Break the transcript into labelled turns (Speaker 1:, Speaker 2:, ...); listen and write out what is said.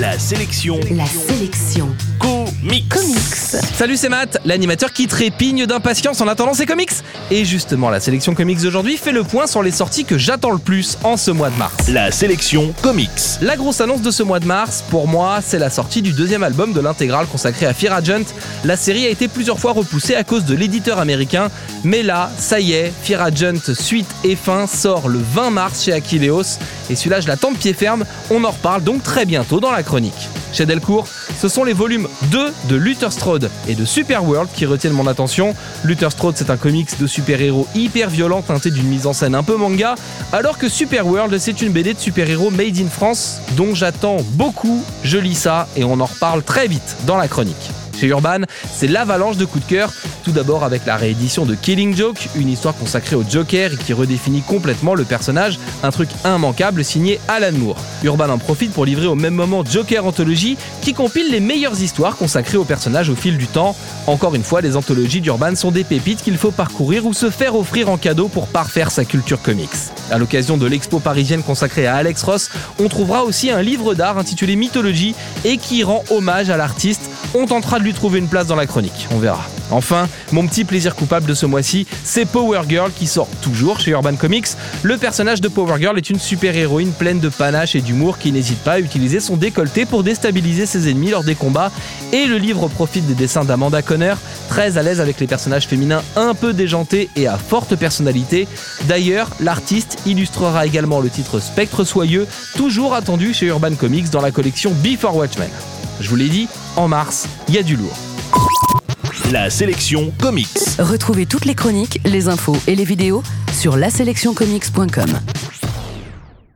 Speaker 1: La sélection.
Speaker 2: La sélection.
Speaker 1: Comics.
Speaker 2: Comics.
Speaker 3: Salut, c'est Matt, l'animateur qui trépigne d'impatience en attendant ses comics. Et justement, la sélection comics d'aujourd'hui fait le point sur les sorties que j'attends le plus en ce mois de mars.
Speaker 1: La sélection comics.
Speaker 3: La grosse annonce de ce mois de mars, pour moi, c'est la sortie du deuxième album de l'intégrale consacré à Fear Agent. La série a été plusieurs fois repoussée à cause de l'éditeur américain, mais là, ça y est, Fear Agent suite et fin sort le 20 mars chez Aquileos, et celui-là je l'attends de pied ferme, on en reparle donc très bientôt dans la chronique. Chez Delcourt, ce sont les volumes 2 de Luther Strode et de Superworld qui retiennent mon attention. Luther Strode, c'est un comics de super-héros hyper violent teinté d'une mise en scène un peu manga, alors que Superworld, c'est une BD de super-héros made in France dont j'attends beaucoup. Je lis ça et on en reparle très vite dans la chronique. Chez Urban, c'est l'avalanche de coups de cœur. Tout d'abord avec la réédition de Killing Joke, une histoire consacrée au Joker et qui redéfinit complètement le personnage, un truc immanquable signé Alan Moore. Urban en profite pour livrer au même moment Joker Anthology qui compile les meilleures histoires consacrées au personnage au fil du temps. Encore une fois, les anthologies d'Urban sont des pépites qu'il faut parcourir ou se faire offrir en cadeau pour parfaire sa culture comics. À l'occasion de l'expo parisienne consacrée à Alex Ross, on trouvera aussi un livre d'art intitulé Mythologie et qui rend hommage à l'artiste. On tentera de trouver une place dans la chronique, on verra. Enfin, mon petit plaisir coupable de ce mois-ci, c'est Power Girl qui sort toujours chez Urban Comics. Le personnage de Power Girl est une super-héroïne pleine de panache et d'humour qui n'hésite pas à utiliser son décolleté pour déstabiliser ses ennemis lors des combats. Et le livre profite des dessins d'Amanda Conner, très à l'aise avec les personnages féminins un peu déjantés et à forte personnalité. D'ailleurs, l'artiste illustrera également le titre Spectre Soyeux, toujours attendu chez Urban Comics dans la collection Before Watchmen. Je vous l'ai dit, en mars, il y a du lourd.
Speaker 1: La sélection comics.
Speaker 2: Retrouvez toutes les chroniques, les infos et les vidéos sur laselectioncomics.com.